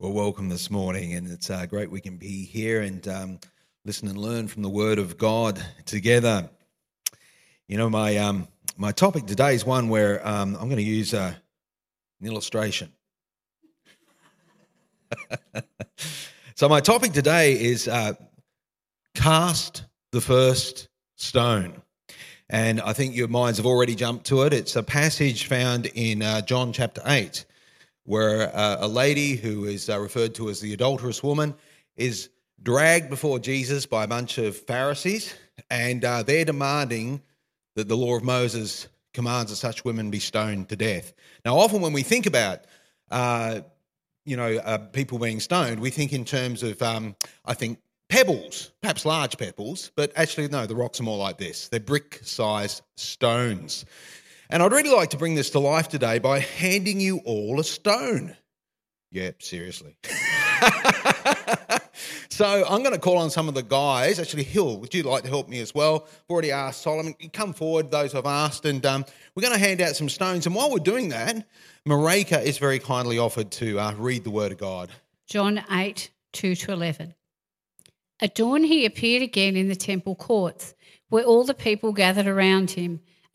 Well, welcome this morning, and it's uh, great we can be here and um, listen and learn from the Word of God together. You know, my um, my topic today is one where um, I'm going to use uh, an illustration. so, my topic today is uh, cast the first stone. And I think your minds have already jumped to it. It's a passage found in uh, John chapter 8 where uh, a lady who is uh, referred to as the adulterous woman is dragged before Jesus by a bunch of Pharisees, and uh, they're demanding that the law of Moses commands that such women be stoned to death. Now, often when we think about uh, you know, uh, people being stoned, we think in terms of, um, I think, pebbles, perhaps large pebbles, but actually, no, the rocks are more like this. They're brick sized stones. And I'd really like to bring this to life today by handing you all a stone. Yep, seriously. so I'm going to call on some of the guys. Actually, Hill, would you like to help me as well? I've already asked Solomon. Come forward, those I've asked, and um, we're going to hand out some stones. And while we're doing that, Marika is very kindly offered to uh, read the Word of God. John 8, 2 to 11. At dawn, he appeared again in the temple courts, where all the people gathered around him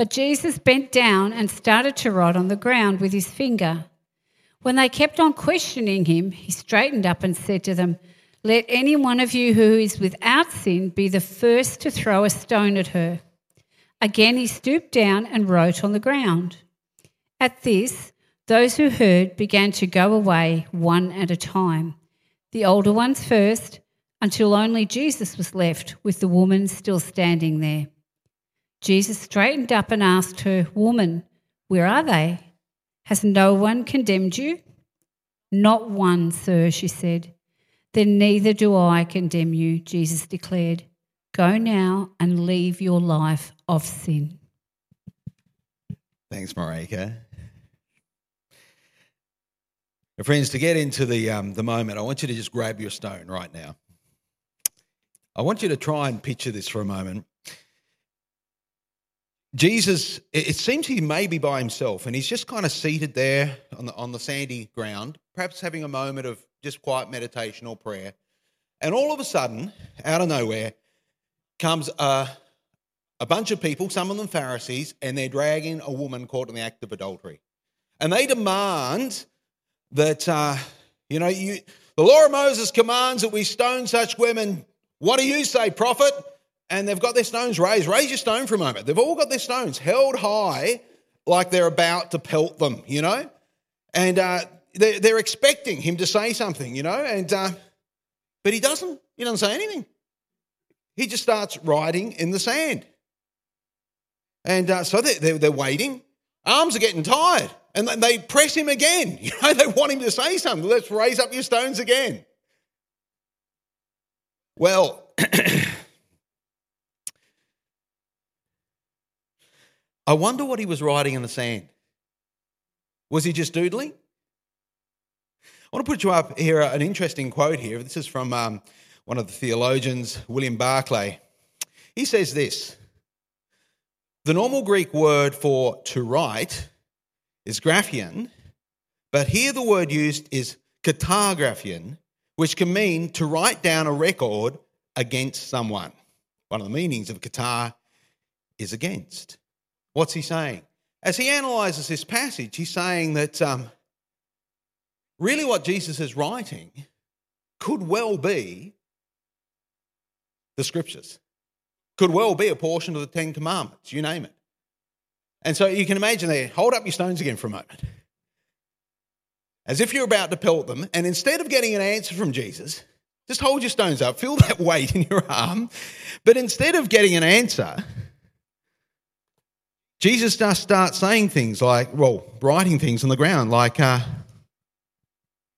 But Jesus bent down and started to write on the ground with his finger. When they kept on questioning him, he straightened up and said to them, Let any one of you who is without sin be the first to throw a stone at her. Again he stooped down and wrote on the ground. At this, those who heard began to go away one at a time, the older ones first, until only Jesus was left with the woman still standing there. Jesus straightened up and asked her, Woman, where are they? Has no one condemned you? Not one, sir, she said. Then neither do I condemn you, Jesus declared. Go now and leave your life of sin. Thanks, Marika. friends, to get into the, um, the moment, I want you to just grab your stone right now. I want you to try and picture this for a moment. Jesus, it seems he may be by himself and he's just kind of seated there on the, on the sandy ground, perhaps having a moment of just quiet meditation or prayer. And all of a sudden, out of nowhere, comes a, a bunch of people, some of them Pharisees, and they're dragging a woman caught in the act of adultery. And they demand that, uh, you know, you, the law of Moses commands that we stone such women. What do you say, prophet? And they've got their stones raised. Raise your stone for a moment. They've all got their stones held high like they're about to pelt them, you know? And uh, they're, they're, expecting him to say something, you know? And, uh, but he doesn't. He doesn't say anything. He just starts writing in the sand. And uh, so they're, they're, waiting. Arms are getting tired. And they press him again. You know, they want him to say something. Let's raise up your stones again. Well, I wonder what he was writing in the sand. Was he just doodling? I want to put you up here an interesting quote here. This is from um, one of the theologians, William Barclay. He says this The normal Greek word for to write is graphein, but here the word used is katagraphein, which can mean to write down a record against someone. One of the meanings of kata is against. What's he saying? As he analyzes this passage, he's saying that um, really what Jesus is writing could well be the scriptures, could well be a portion of the Ten Commandments, you name it. And so you can imagine there, hold up your stones again for a moment. As if you're about to pelt them, and instead of getting an answer from Jesus, just hold your stones up, feel that weight in your arm. But instead of getting an answer, Jesus just starts saying things like, well, writing things on the ground like, uh,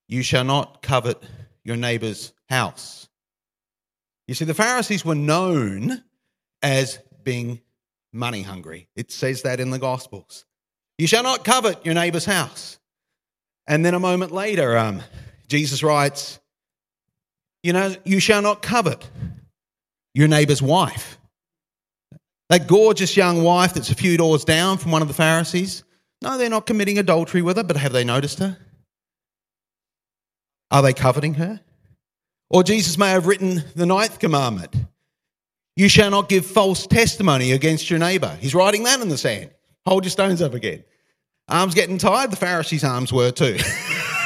you shall not covet your neighbor's house. You see, the Pharisees were known as being money hungry. It says that in the Gospels. You shall not covet your neighbor's house. And then a moment later, um, Jesus writes, You know, you shall not covet your neighbor's wife. That gorgeous young wife that's a few doors down from one of the Pharisees. No, they're not committing adultery with her, but have they noticed her? Are they coveting her? Or Jesus may have written the ninth commandment You shall not give false testimony against your neighbor. He's writing that in the sand. Hold your stones up again. Arms getting tired? The Pharisees' arms were too.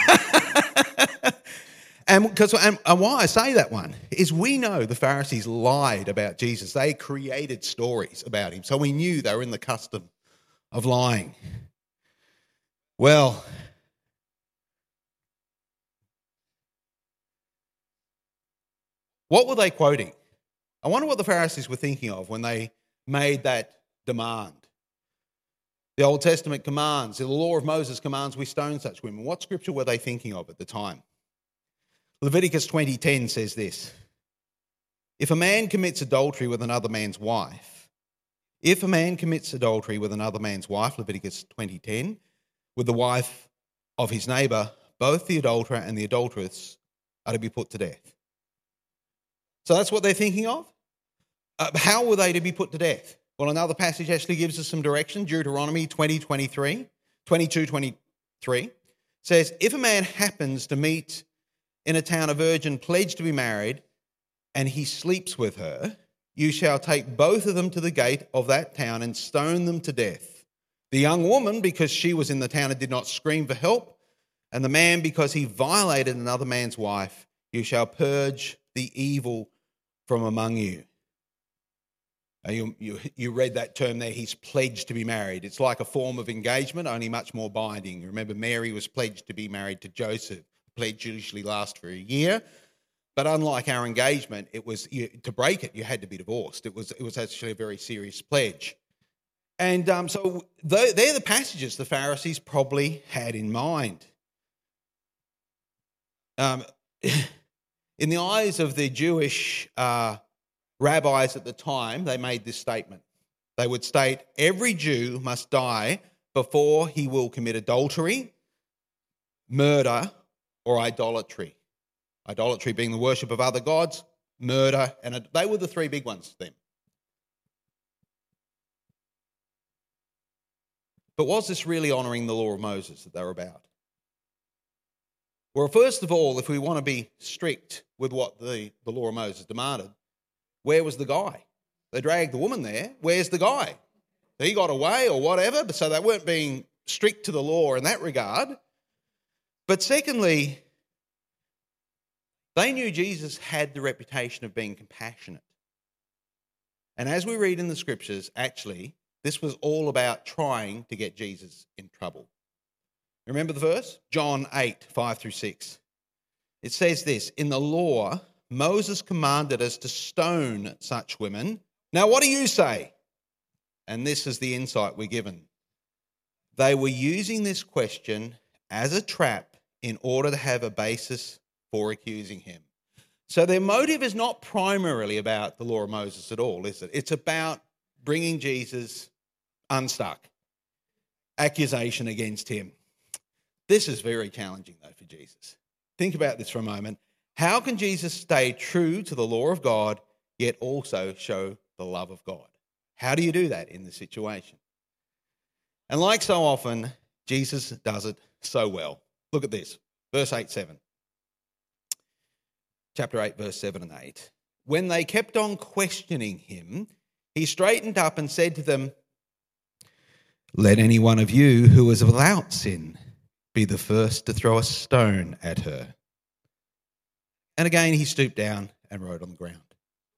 and because and, and why I say that one is we know the Pharisees lied about Jesus. They created stories about him. So we knew they were in the custom of lying. Well, what were they quoting? I wonder what the Pharisees were thinking of when they made that demand. The Old Testament commands, the law of Moses commands we stone such women. What scripture were they thinking of at the time? Leviticus 20:10 says this. If a man commits adultery with another man's wife, if a man commits adultery with another man's wife, Leviticus 20:10, with the wife of his neighbor, both the adulterer and the adulteress are to be put to death. So that's what they're thinking of. Uh, how were they to be put to death? Well, another passage actually gives us some direction. Deuteronomy 20, 23, 22, 23 says, If a man happens to meet in a town a virgin pledged to be married, and he sleeps with her, you shall take both of them to the gate of that town and stone them to death. The young woman, because she was in the town and did not scream for help, and the man, because he violated another man's wife, you shall purge the evil from among you. You, you, you, read that term there, he's pledged to be married. It's like a form of engagement, only much more binding. Remember, Mary was pledged to be married to Joseph. Pledge usually lasts for a year. But unlike our engagement, it was you, to break it, you had to be divorced. It was, it was actually a very serious pledge. And um, so they're the passages the Pharisees probably had in mind. Um, in the eyes of the Jewish uh, rabbis at the time, they made this statement. They would state, Every Jew must die before he will commit adultery, murder, or idolatry. Idolatry being the worship of other gods, murder, and they were the three big ones then. But was this really honouring the law of Moses that they were about? Well, first of all, if we want to be strict with what the, the law of Moses demanded, where was the guy? They dragged the woman there. Where's the guy? He got away or whatever. So they weren't being strict to the law in that regard. But secondly, they knew Jesus had the reputation of being compassionate. And as we read in the scriptures, actually, this was all about trying to get Jesus in trouble. Remember the verse? John 8, 5 through 6. It says this In the law, Moses commanded us to stone such women. Now, what do you say? And this is the insight we're given. They were using this question as a trap in order to have a basis for accusing him. So their motive is not primarily about the law of Moses at all, is it? It's about bringing Jesus unstuck. Accusation against him. This is very challenging, though, for Jesus. Think about this for a moment. How can Jesus stay true to the law of God, yet also show the love of God? How do you do that in this situation? And like so often, Jesus does it so well. Look at this, verse 8 7. Chapter 8, verse 7 and 8. When they kept on questioning him, he straightened up and said to them, let any one of you who is without sin be the first to throw a stone at her. And again he stooped down and wrote on the ground.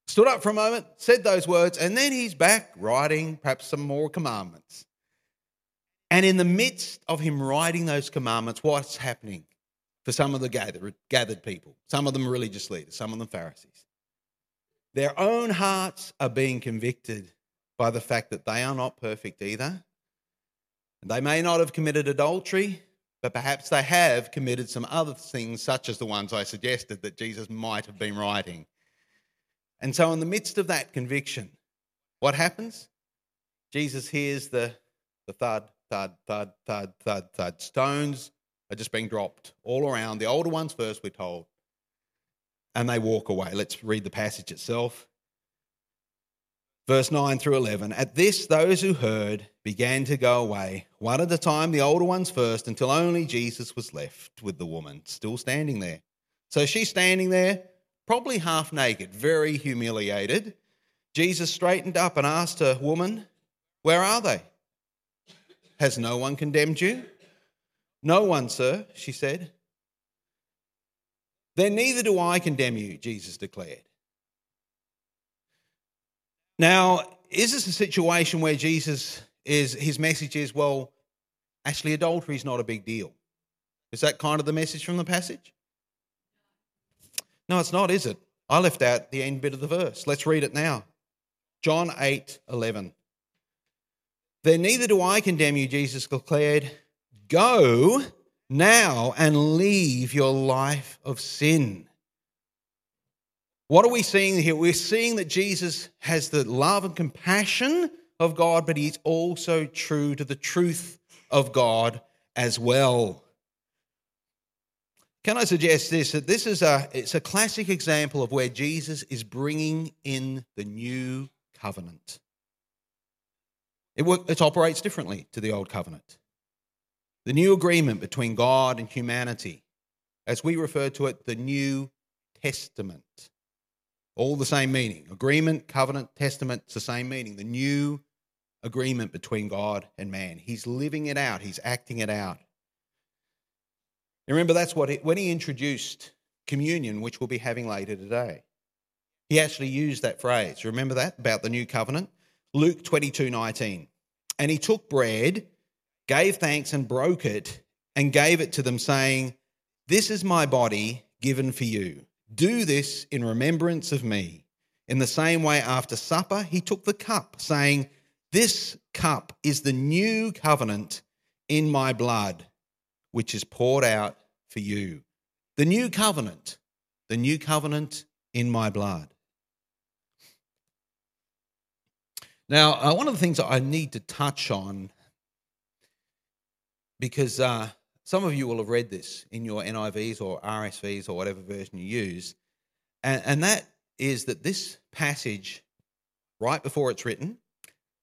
Stood up for a moment, said those words, and then he's back writing perhaps some more commandments. And in the midst of him writing those commandments, what's happening for some of the gathered, gathered people? Some of them religious leaders, some of them Pharisees. Their own hearts are being convicted by the fact that they are not perfect either they may not have committed adultery, but perhaps they have committed some other things, such as the ones I suggested that Jesus might have been writing. And so, in the midst of that conviction, what happens? Jesus hears the, the thud, thud, thud, thud, thud, thud. Stones are just being dropped all around. The older ones first, we're told. And they walk away. Let's read the passage itself. Verse 9 through 11. At this, those who heard began to go away, one at a time, the older ones first, until only Jesus was left with the woman, still standing there. So she's standing there, probably half naked, very humiliated. Jesus straightened up and asked her, Woman, where are they? Has no one condemned you? No one, sir, she said. Then neither do I condemn you, Jesus declared. Now, is this a situation where Jesus is his message is, well, actually adultery is not a big deal? Is that kind of the message from the passage? No, it's not, is it? I left out the end bit of the verse. Let's read it now. John 8 11. Then neither do I condemn you, Jesus declared. Go now and leave your life of sin. What are we seeing here? We're seeing that Jesus has the love and compassion of God, but he's also true to the truth of God as well. Can I suggest this? That this is a it's a classic example of where Jesus is bringing in the new covenant. It, it operates differently to the old covenant. The new agreement between God and humanity, as we refer to it, the New Testament. All the same meaning. Agreement, covenant, testament, it's the same meaning. The new agreement between God and man. He's living it out, he's acting it out. remember, that's what, he, when he introduced communion, which we'll be having later today, he actually used that phrase. Remember that about the new covenant? Luke 22 19. And he took bread, gave thanks, and broke it, and gave it to them, saying, This is my body given for you. Do this in remembrance of me. In the same way, after supper, he took the cup, saying, This cup is the new covenant in my blood, which is poured out for you. The new covenant, the new covenant in my blood. Now, uh, one of the things I need to touch on, because uh, some of you will have read this in your NIVs or RSVs or whatever version you use. And, and that is that this passage, right before it's written,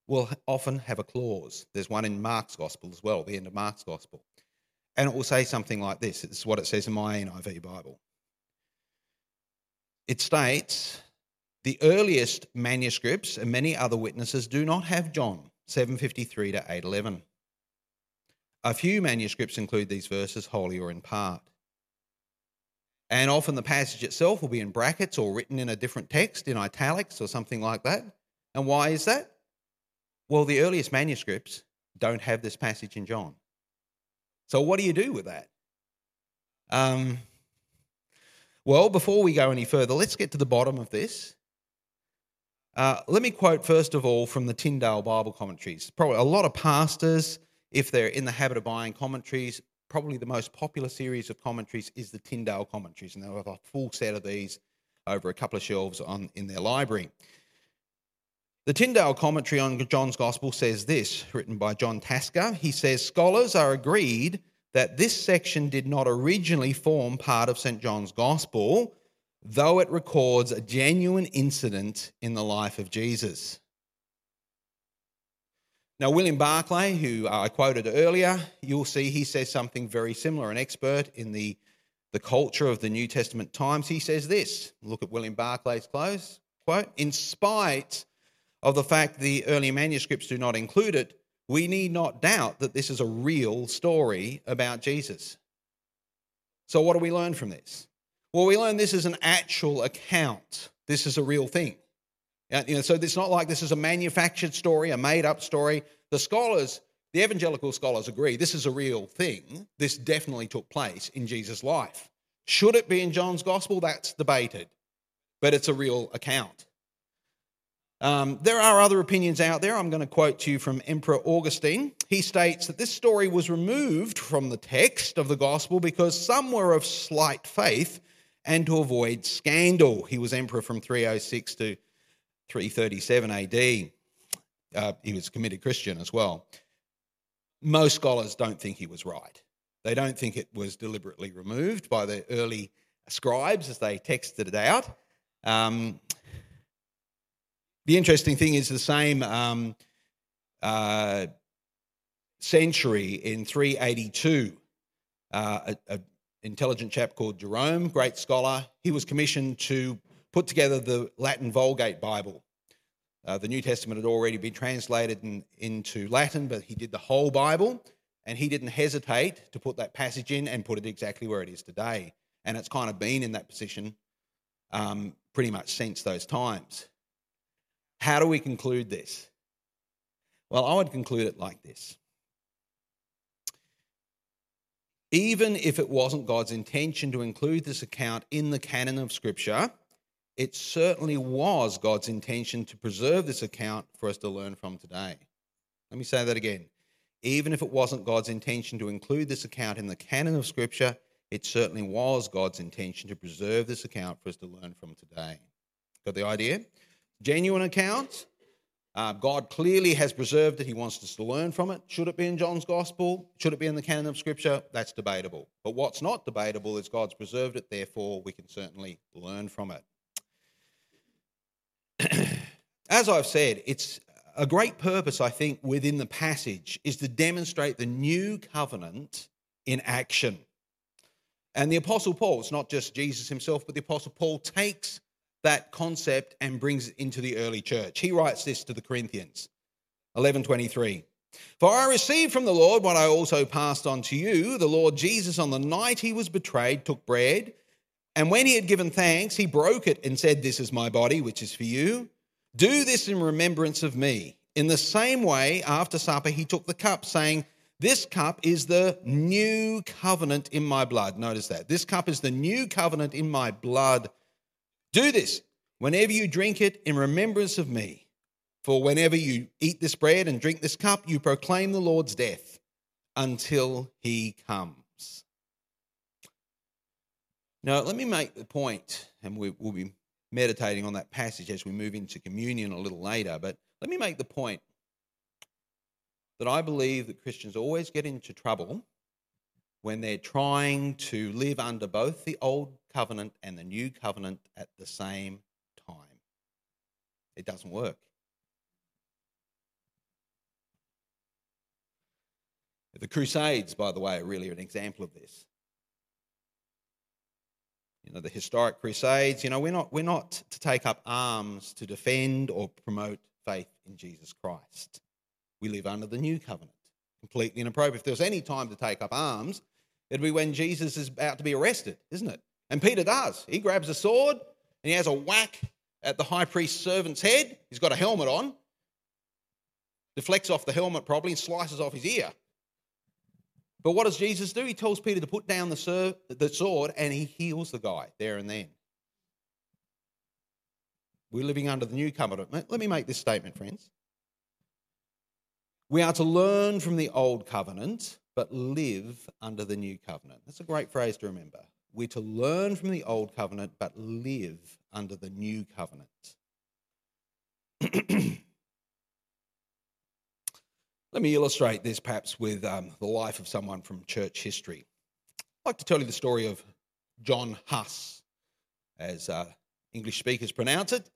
will often have a clause. There's one in Mark's Gospel as well, the end of Mark's Gospel. And it will say something like this. It's what it says in my NIV Bible. It states, the earliest manuscripts and many other witnesses do not have John 753 to 811. A few manuscripts include these verses wholly or in part. And often the passage itself will be in brackets or written in a different text, in italics or something like that. And why is that? Well, the earliest manuscripts don't have this passage in John. So, what do you do with that? Um, well, before we go any further, let's get to the bottom of this. Uh, let me quote first of all from the Tyndale Bible commentaries. Probably a lot of pastors if they're in the habit of buying commentaries, probably the most popular series of commentaries is the Tyndale commentaries, and they'll have a full set of these over a couple of shelves on in their library. The Tyndale commentary on John's Gospel says this, written by John Tasker. He says, Scholars are agreed that this section did not originally form part of St. John's Gospel, though it records a genuine incident in the life of Jesus. Now, William Barclay, who uh, I quoted earlier, you'll see he says something very similar, an expert in the, the culture of the New Testament times. He says this look at William Barclay's close quote In spite of the fact the early manuscripts do not include it, we need not doubt that this is a real story about Jesus. So, what do we learn from this? Well, we learn this is an actual account, this is a real thing. You know, so it's not like this is a manufactured story, a made up story. The scholars, the evangelical scholars agree this is a real thing. This definitely took place in Jesus' life. Should it be in John's gospel? That's debated, but it's a real account. Um, there are other opinions out there. I'm going to quote to you from Emperor Augustine. He states that this story was removed from the text of the gospel because some were of slight faith and to avoid scandal. He was emperor from 306 to 337 AD. Uh, he was a committed Christian as well. Most scholars don't think he was right. They don't think it was deliberately removed by the early scribes as they texted it out. Um, the interesting thing is the same um, uh, century in 382, uh, an intelligent chap called Jerome, great scholar, he was commissioned to put together the Latin Vulgate Bible. Uh, the New Testament had already been translated in, into Latin, but he did the whole Bible, and he didn't hesitate to put that passage in and put it exactly where it is today. And it's kind of been in that position um, pretty much since those times. How do we conclude this? Well, I would conclude it like this. Even if it wasn't God's intention to include this account in the canon of Scripture, it certainly was God's intention to preserve this account for us to learn from today. Let me say that again. Even if it wasn't God's intention to include this account in the canon of Scripture, it certainly was God's intention to preserve this account for us to learn from today. Got the idea? Genuine accounts. Uh, God clearly has preserved it. He wants us to learn from it. Should it be in John's Gospel? Should it be in the canon of Scripture? That's debatable. But what's not debatable is God's preserved it, therefore, we can certainly learn from it. As I've said, it's a great purpose, I think, within the passage is to demonstrate the new covenant in action. And the Apostle Paul, it's not just Jesus himself, but the Apostle Paul takes that concept and brings it into the early church. He writes this to the Corinthians 11:23. For I received from the Lord what I also passed on to you. The Lord Jesus, on the night he was betrayed, took bread, and when he had given thanks, he broke it and said, This is my body, which is for you. Do this in remembrance of me. In the same way, after supper, he took the cup, saying, This cup is the new covenant in my blood. Notice that. This cup is the new covenant in my blood do this whenever you drink it in remembrance of me. For whenever you eat this bread and drink this cup, you proclaim the Lord's death until he comes. Now, let me make the point, and we, will be meditating on that passage as we move into communion a little later, but let me make the point that I believe that Christians always get into trouble when they're trying to live under both the old covenant and the new covenant at the same time. It doesn't work. The Crusades, by the way, are really an example of this. You know, the historic Crusades, you know, we're not, we're not to take up arms to defend or promote faith in Jesus Christ. We live under the new covenant. Completely inappropriate. If there was any time to take up arms, It'd be when Jesus is about to be arrested, isn't it? And Peter does. He grabs a sword and he has a whack at the high priest's servant's head. He's got a helmet on, deflects off the helmet probably, and slices off his ear. But what does Jesus do? He tells Peter to put down the, the sword and he heals the guy there and then. We're living under the new covenant. Let me make this statement, friends. We are to learn from the old covenant but live under the new covenant. That's a great phrase to remember. We're to learn from the old covenant, but live under the new covenant. Let me illustrate this perhaps with um, the life of someone from church history. I'd like to tell you the story of John Huss, as uh, English speakers pronounce it.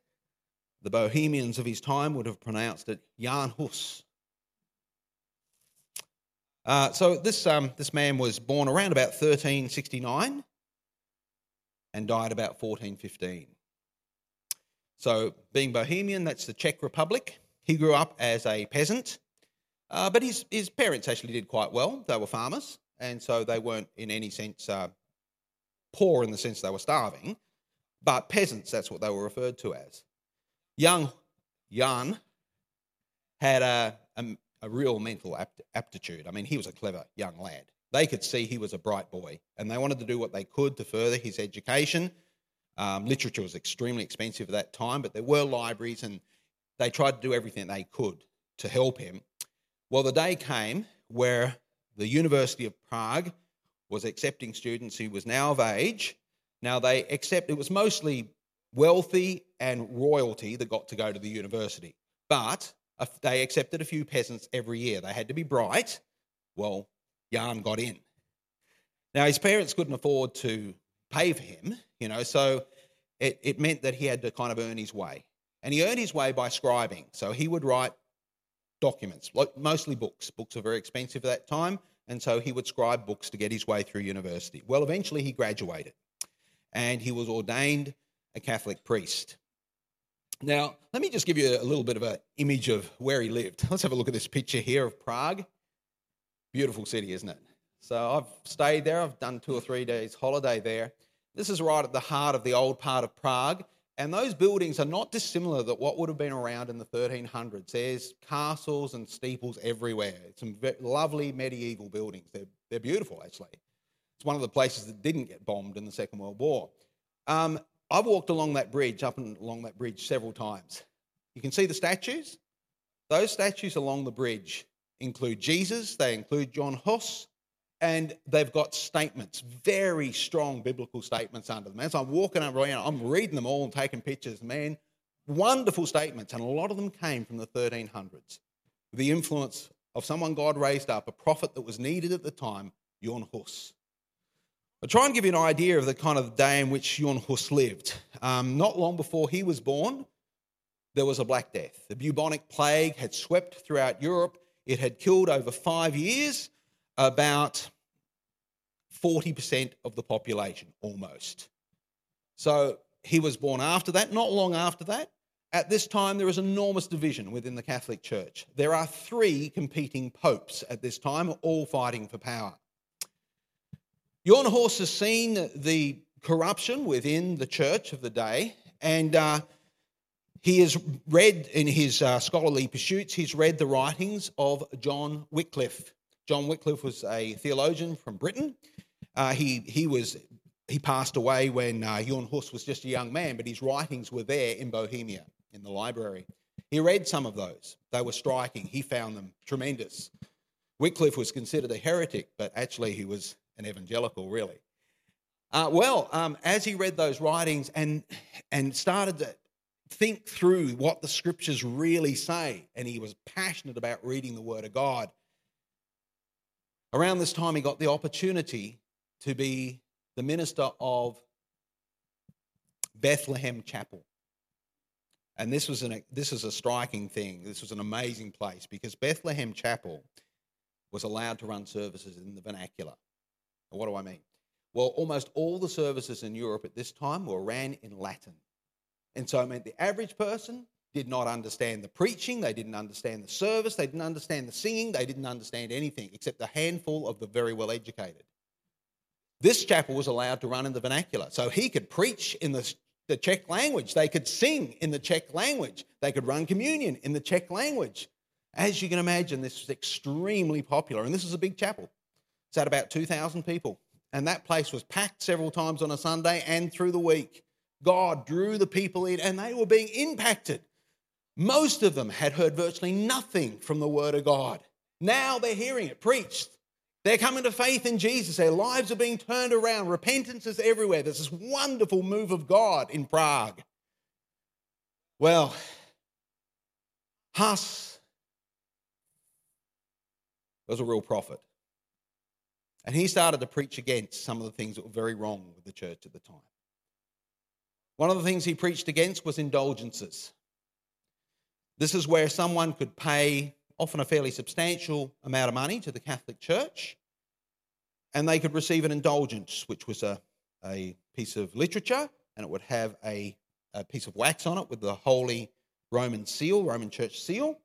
The Bohemians of his time would have pronounced it Jan Hus. Uh, so this, um, this man was born around about 1369 and died about 1415. So, being Bohemian, that's the Czech Republic. He grew up as a peasant, uh, but his, his parents actually did quite well. They were farmers, and so they weren't in any sense uh, poor in the sense they were starving, but peasants, that's what they were referred to as. Young Jan had a, a, a real mental apt- aptitude. I mean, he was a clever young lad. They could see he was a bright boy, and they wanted to do what they could to further his education. Um, literature was extremely expensive at that time, but there were libraries, and they tried to do everything they could to help him. Well, the day came where the University of Prague was accepting students who was now of age. Now they accept it was mostly wealthy and royalty that got to go to the university, but they accepted a few peasants every year. They had to be bright. Well, Jan got in. Now his parents couldn't afford to pay for him, you know, so it, it meant that he had to kind of earn his way. And he earned his way by scribing. So he would write documents, mostly books. Books are very expensive at that time, and so he would scribe books to get his way through university. Well, eventually he graduated, and he was ordained a Catholic priest. Now, let me just give you a little bit of an image of where he lived. Let's have a look at this picture here of Prague. Beautiful city, isn't it? So I've stayed there. I've done two or three days holiday there. This is right at the heart of the old part of Prague. And those buildings are not dissimilar to what would have been around in the 1300s. There's castles and steeples everywhere. Some lovely medieval buildings. They're, they're beautiful, actually. It's one of the places that didn't get bombed in the Second World War. Um, I've walked along that bridge, up and along that bridge several times. You can see the statues. Those statues along the bridge include Jesus, they include John Hus, and they've got statements, very strong biblical statements under them. As I'm walking around, I'm reading them all and taking pictures, man, wonderful statements, and a lot of them came from the 1300s. The influence of someone God raised up, a prophet that was needed at the time, Jan Hus. I'll try and give you an idea of the kind of day in which Jan Hus lived. Um, not long before he was born, there was a Black Death. The bubonic plague had swept throughout Europe. It had killed over five years about 40% of the population, almost. So he was born after that, not long after that. At this time, there is enormous division within the Catholic Church. There are three competing popes at this time, all fighting for power. Jan Hus has seen the corruption within the church of the day, and uh, he has read in his uh, scholarly pursuits, he's read the writings of John Wycliffe. John Wycliffe was a theologian from Britain. Uh, he, he, was, he passed away when uh, Jan Hus was just a young man, but his writings were there in Bohemia in the library. He read some of those. They were striking. He found them tremendous. Wycliffe was considered a heretic, but actually he was an evangelical, really. Uh, well, um, as he read those writings and, and started to think through what the scriptures really say, and he was passionate about reading the Word of God, Around this time, he got the opportunity to be the minister of Bethlehem Chapel. And this was, an, this is a striking thing. This was an amazing place because Bethlehem Chapel was allowed to run services in the vernacular. what do I mean? Well, almost all the services in Europe at this time were ran in Latin. And so it meant the average person did not understand the preaching, they didn't understand the service, they didn't understand the singing, they didn't understand anything except a handful of the very well educated. This chapel was allowed to run in the vernacular, so he could preach in the, the Czech language, they could sing in the Czech language, they could run communion in the Czech language. As you can imagine, this was extremely popular, and this is a big chapel. It's at about 2,000 people, and that place was packed several times on a Sunday and through the week. God drew the people in, and they were being impacted. Most of them had heard virtually nothing from the Word of God. Now they're hearing it preached. They're coming to faith in Jesus. Their lives are being turned around. Repentance is everywhere. There's this wonderful move of God in Prague. Well, Huss was a real prophet. And he started to preach against some of the things that were very wrong with the church at the time. One of the things he preached against was indulgences. This is where someone could pay often a fairly substantial amount of money to the Catholic Church and they could receive an indulgence, which was a, a piece of literature and it would have a, a piece of wax on it with the Holy Roman seal, Roman Church seal.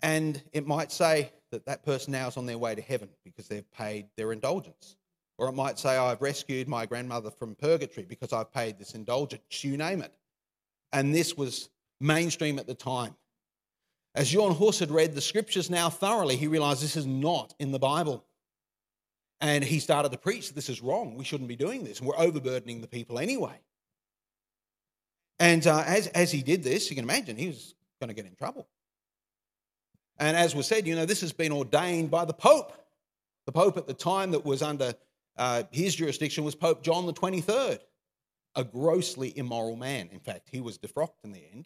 And it might say that that person now is on their way to heaven because they've paid their indulgence. Or it might say, I've rescued my grandmother from purgatory because I've paid this indulgence, you name it. And this was mainstream at the time. As John Hus had read the scriptures now thoroughly, he realized this is not in the Bible. And he started to preach this is wrong. We shouldn't be doing this. And we're overburdening the people anyway. And uh, as, as he did this, you can imagine he was going to get in trouble. And as was said, you know, this has been ordained by the Pope. The Pope at the time that was under uh, his jurisdiction was Pope John the 23rd, a grossly immoral man. In fact, he was defrocked in the end.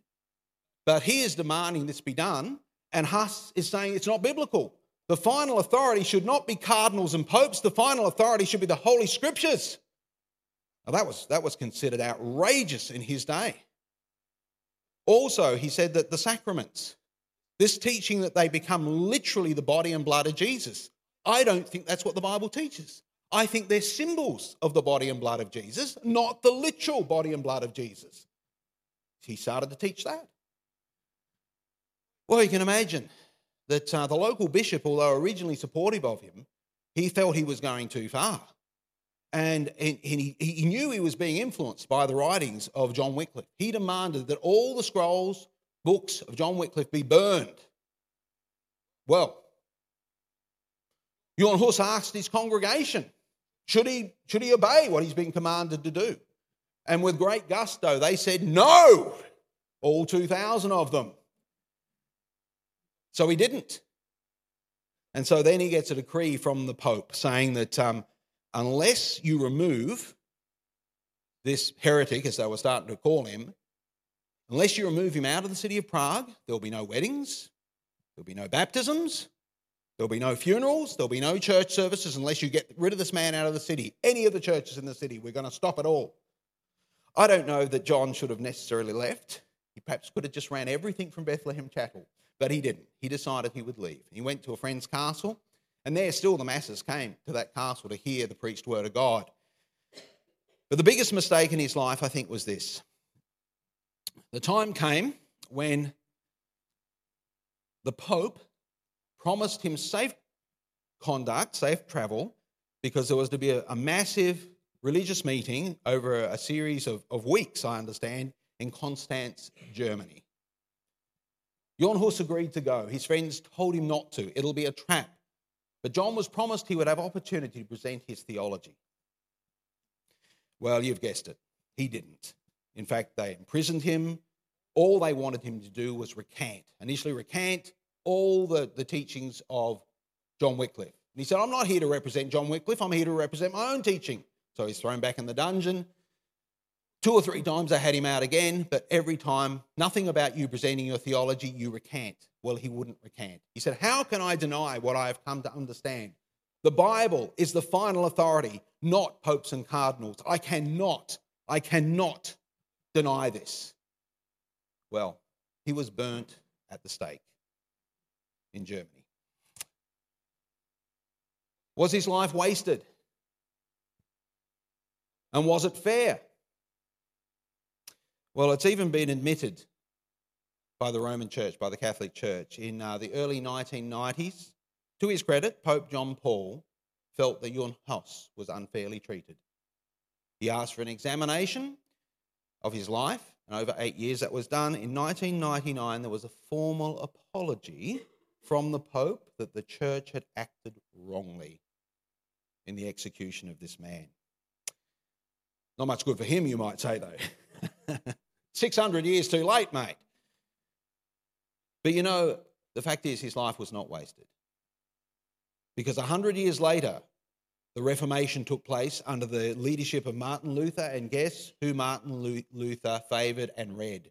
But he is demanding this be done, and Huss is saying it's not biblical. The final authority should not be cardinals and popes, the final authority should be the Holy Scriptures. Now, that was, that was considered outrageous in his day. Also, he said that the sacraments, this teaching that they become literally the body and blood of Jesus, I don't think that's what the Bible teaches. I think they're symbols of the body and blood of Jesus, not the literal body and blood of Jesus. He started to teach that. Well, you can imagine that uh, the local bishop, although originally supportive of him, he felt he was going too far. And, and he, he knew he was being influenced by the writings of John Wycliffe. He demanded that all the scrolls, books of John Wycliffe be burned. Well, Johann Hus asked his congregation, should he, should he obey what he's been commanded to do? And with great gusto, they said, No, all 2,000 of them. So he didn't. And so then he gets a decree from the Pope saying that um, unless you remove this heretic, as they were starting to call him, unless you remove him out of the city of Prague, there'll be no weddings, there'll be no baptisms, There'll be no funerals, there'll be no church services unless you get rid of this man out of the city. Any of the churches in the city, we're going to stop it all. I don't know that John should have necessarily left. He perhaps could have just ran everything from Bethlehem Chapel, but he didn't. He decided he would leave. He went to a friend's castle, and there still the masses came to that castle to hear the preached word of God. But the biggest mistake in his life, I think, was this. The time came when the Pope promised him safe conduct, safe travel, because there was to be a, a massive religious meeting over a series of, of weeks, I understand, in Constance, Germany. Johann Hus agreed to go. His friends told him not to. It'll be a trap. But John was promised he would have opportunity to present his theology. Well, you've guessed it. He didn't. In fact, they imprisoned him. All they wanted him to do was recant. Initially, recant all the, the teachings of John Wycliffe. And he said, I'm not here to represent John Wycliffe, I'm here to represent my own teaching. So he's thrown back in the dungeon. Two or three times I had him out again, but every time, nothing about you presenting your theology, you recant. Well, he wouldn't recant. He said, How can I deny what I have come to understand? The Bible is the final authority, not popes and cardinals. I cannot, I cannot deny this. Well, he was burnt at the stake in Germany. Was his life wasted? And was it fair? Well, it's even been admitted by the Roman Church, by the Catholic Church, in uh, the early 1990s. To his credit, Pope John Paul felt that Johann Hus was unfairly treated. He asked for an examination of his life, and over eight years that was done. In 1999, there was a formal apology from the Pope that the church had acted wrongly in the execution of this man. Not much good for him, you might say, though. 600 years too late, mate. But you know, the fact is, his life was not wasted. Because 100 years later, the Reformation took place under the leadership of Martin Luther, and guess who Martin Luther favoured and read?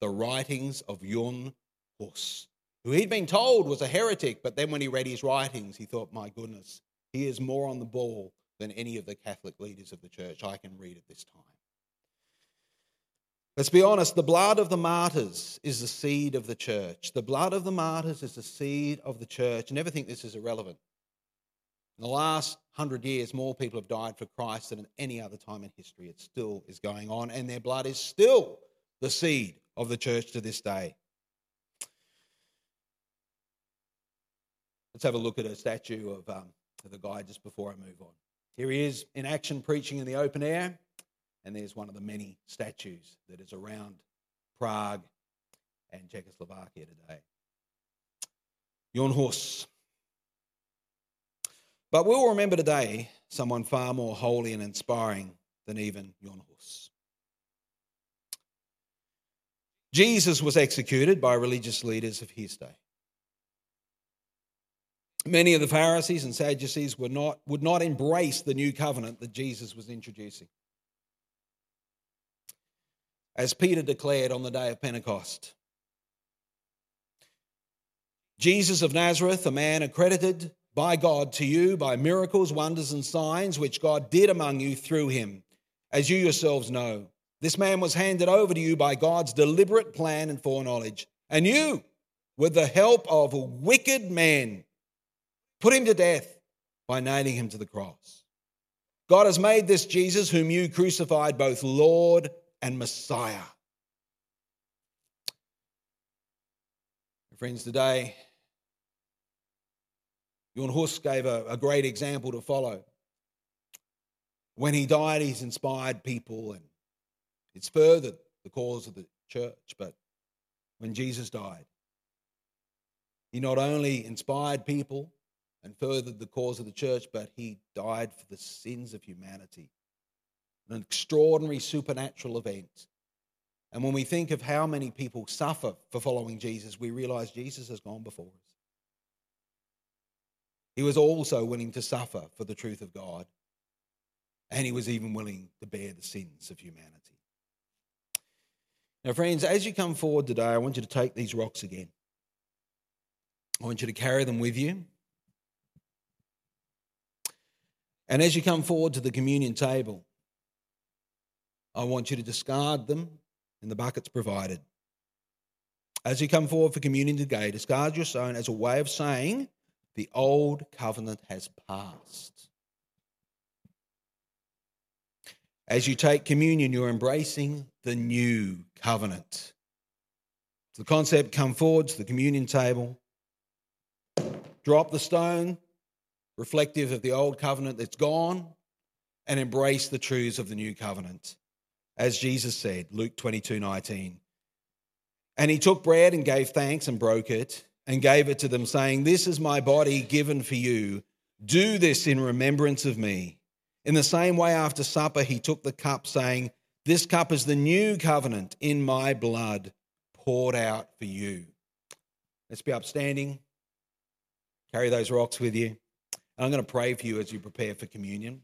The writings of Johann Hus who he'd been told was a heretic, but then when he read his writings, he thought, my goodness, he is more on the ball than any of the Catholic leaders of the church I can read at this time. Let's be honest, the blood of the martyrs is the seed of the church. The blood of the martyrs is the seed of the church. Never think this is irrelevant. In the last hundred years, more people have died for Christ than at any other time in history. It still is going on, and their blood is still the seed of the church to this day. Let's have a look at a statue of, um, the guy just before I move on. Here he is in action preaching in the open air, and there's one of the many statues that is around Prague and Czechoslovakia today. Johann Hus. But we'll remember today someone far more holy and inspiring than even Johann Hus. Jesus was executed by religious leaders of his day. Many of the Pharisees and Sadducees were not, would not embrace the new covenant that Jesus was introducing. As Peter declared on the day of Pentecost, Jesus of Nazareth, a man accredited by God to you by miracles, wonders, and signs which God did among you through him, as you yourselves know. This man was handed over to you by God's deliberate plan and foreknowledge. And you, with the help of wicked man, put him to death by nailing him to the cross. God has made this Jesus, whom you crucified, both Lord and Messiah. Friends, today, Jan Hus gave a, a great example to follow. When he died, he's inspired people and it's furthered the cause of the church. But when Jesus died, he not only inspired people and furthered the cause of the church, but he died for the sins of humanity. An extraordinary supernatural event. And when we think of how many people suffer for following Jesus, we realize Jesus has gone before us. He was also willing to suffer for the truth of God, and he was even willing to bear the sins of humanity. Now, friends, as you come forward today, I want you to take these rocks again. I want you to carry them with you. And as you come forward to the communion table, I want you to discard them in the buckets provided. As you come forward for communion today, discard your stone as a way of saying, the old covenant has passed. As you take communion, you're embracing the new covenant. The concept come forward to the communion table, drop the stone, reflective of the old covenant that's gone, and embrace the truths of the new covenant. As Jesus said, Luke 22 19. And he took bread and gave thanks and broke it and gave it to them, saying, This is my body given for you. Do this in remembrance of me. In the same way, after supper, he took the cup, saying, This cup is the new covenant in my blood poured out for you. Let's be upstanding. Carry those rocks with you. I'm going to pray for you as you prepare for communion.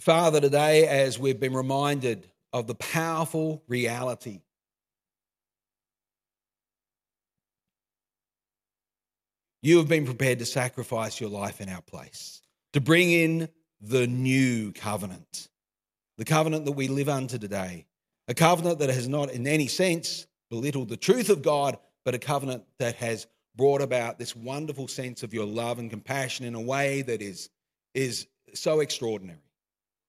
Father, today, as we've been reminded of the powerful reality You have been prepared to sacrifice your life in our place, to bring in the new covenant, the covenant that we live under today, a covenant that has not in any sense belittled the truth of God, but a covenant that has brought about this wonderful sense of your love and compassion in a way that is, is so extraordinary.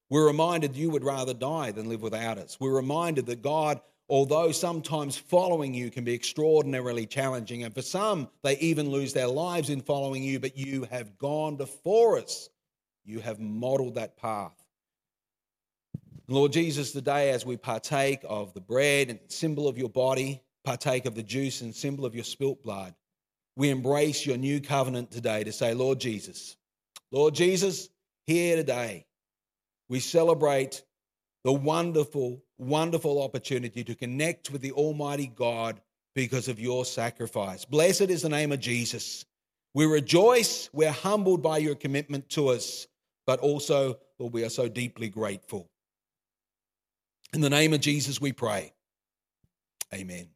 We're reminded you would rather die than live without us. We're reminded that God although sometimes following you can be extraordinarily challenging, and for some, they even lose their lives in following you, but you have gone before us. You have modeled that path. Lord Jesus, today as we partake of the bread and symbol of your body, partake of the juice and symbol of your spilt blood, we embrace your new covenant today to say, Lord Jesus, Lord Jesus, here today, we celebrate the wonderful, wonderful opportunity to connect with the Almighty God because of your sacrifice. Blessed is the name of Jesus. We rejoice, we're humbled by your commitment to us, but also, Lord, we are so deeply grateful. In the name of Jesus, we pray. Amen.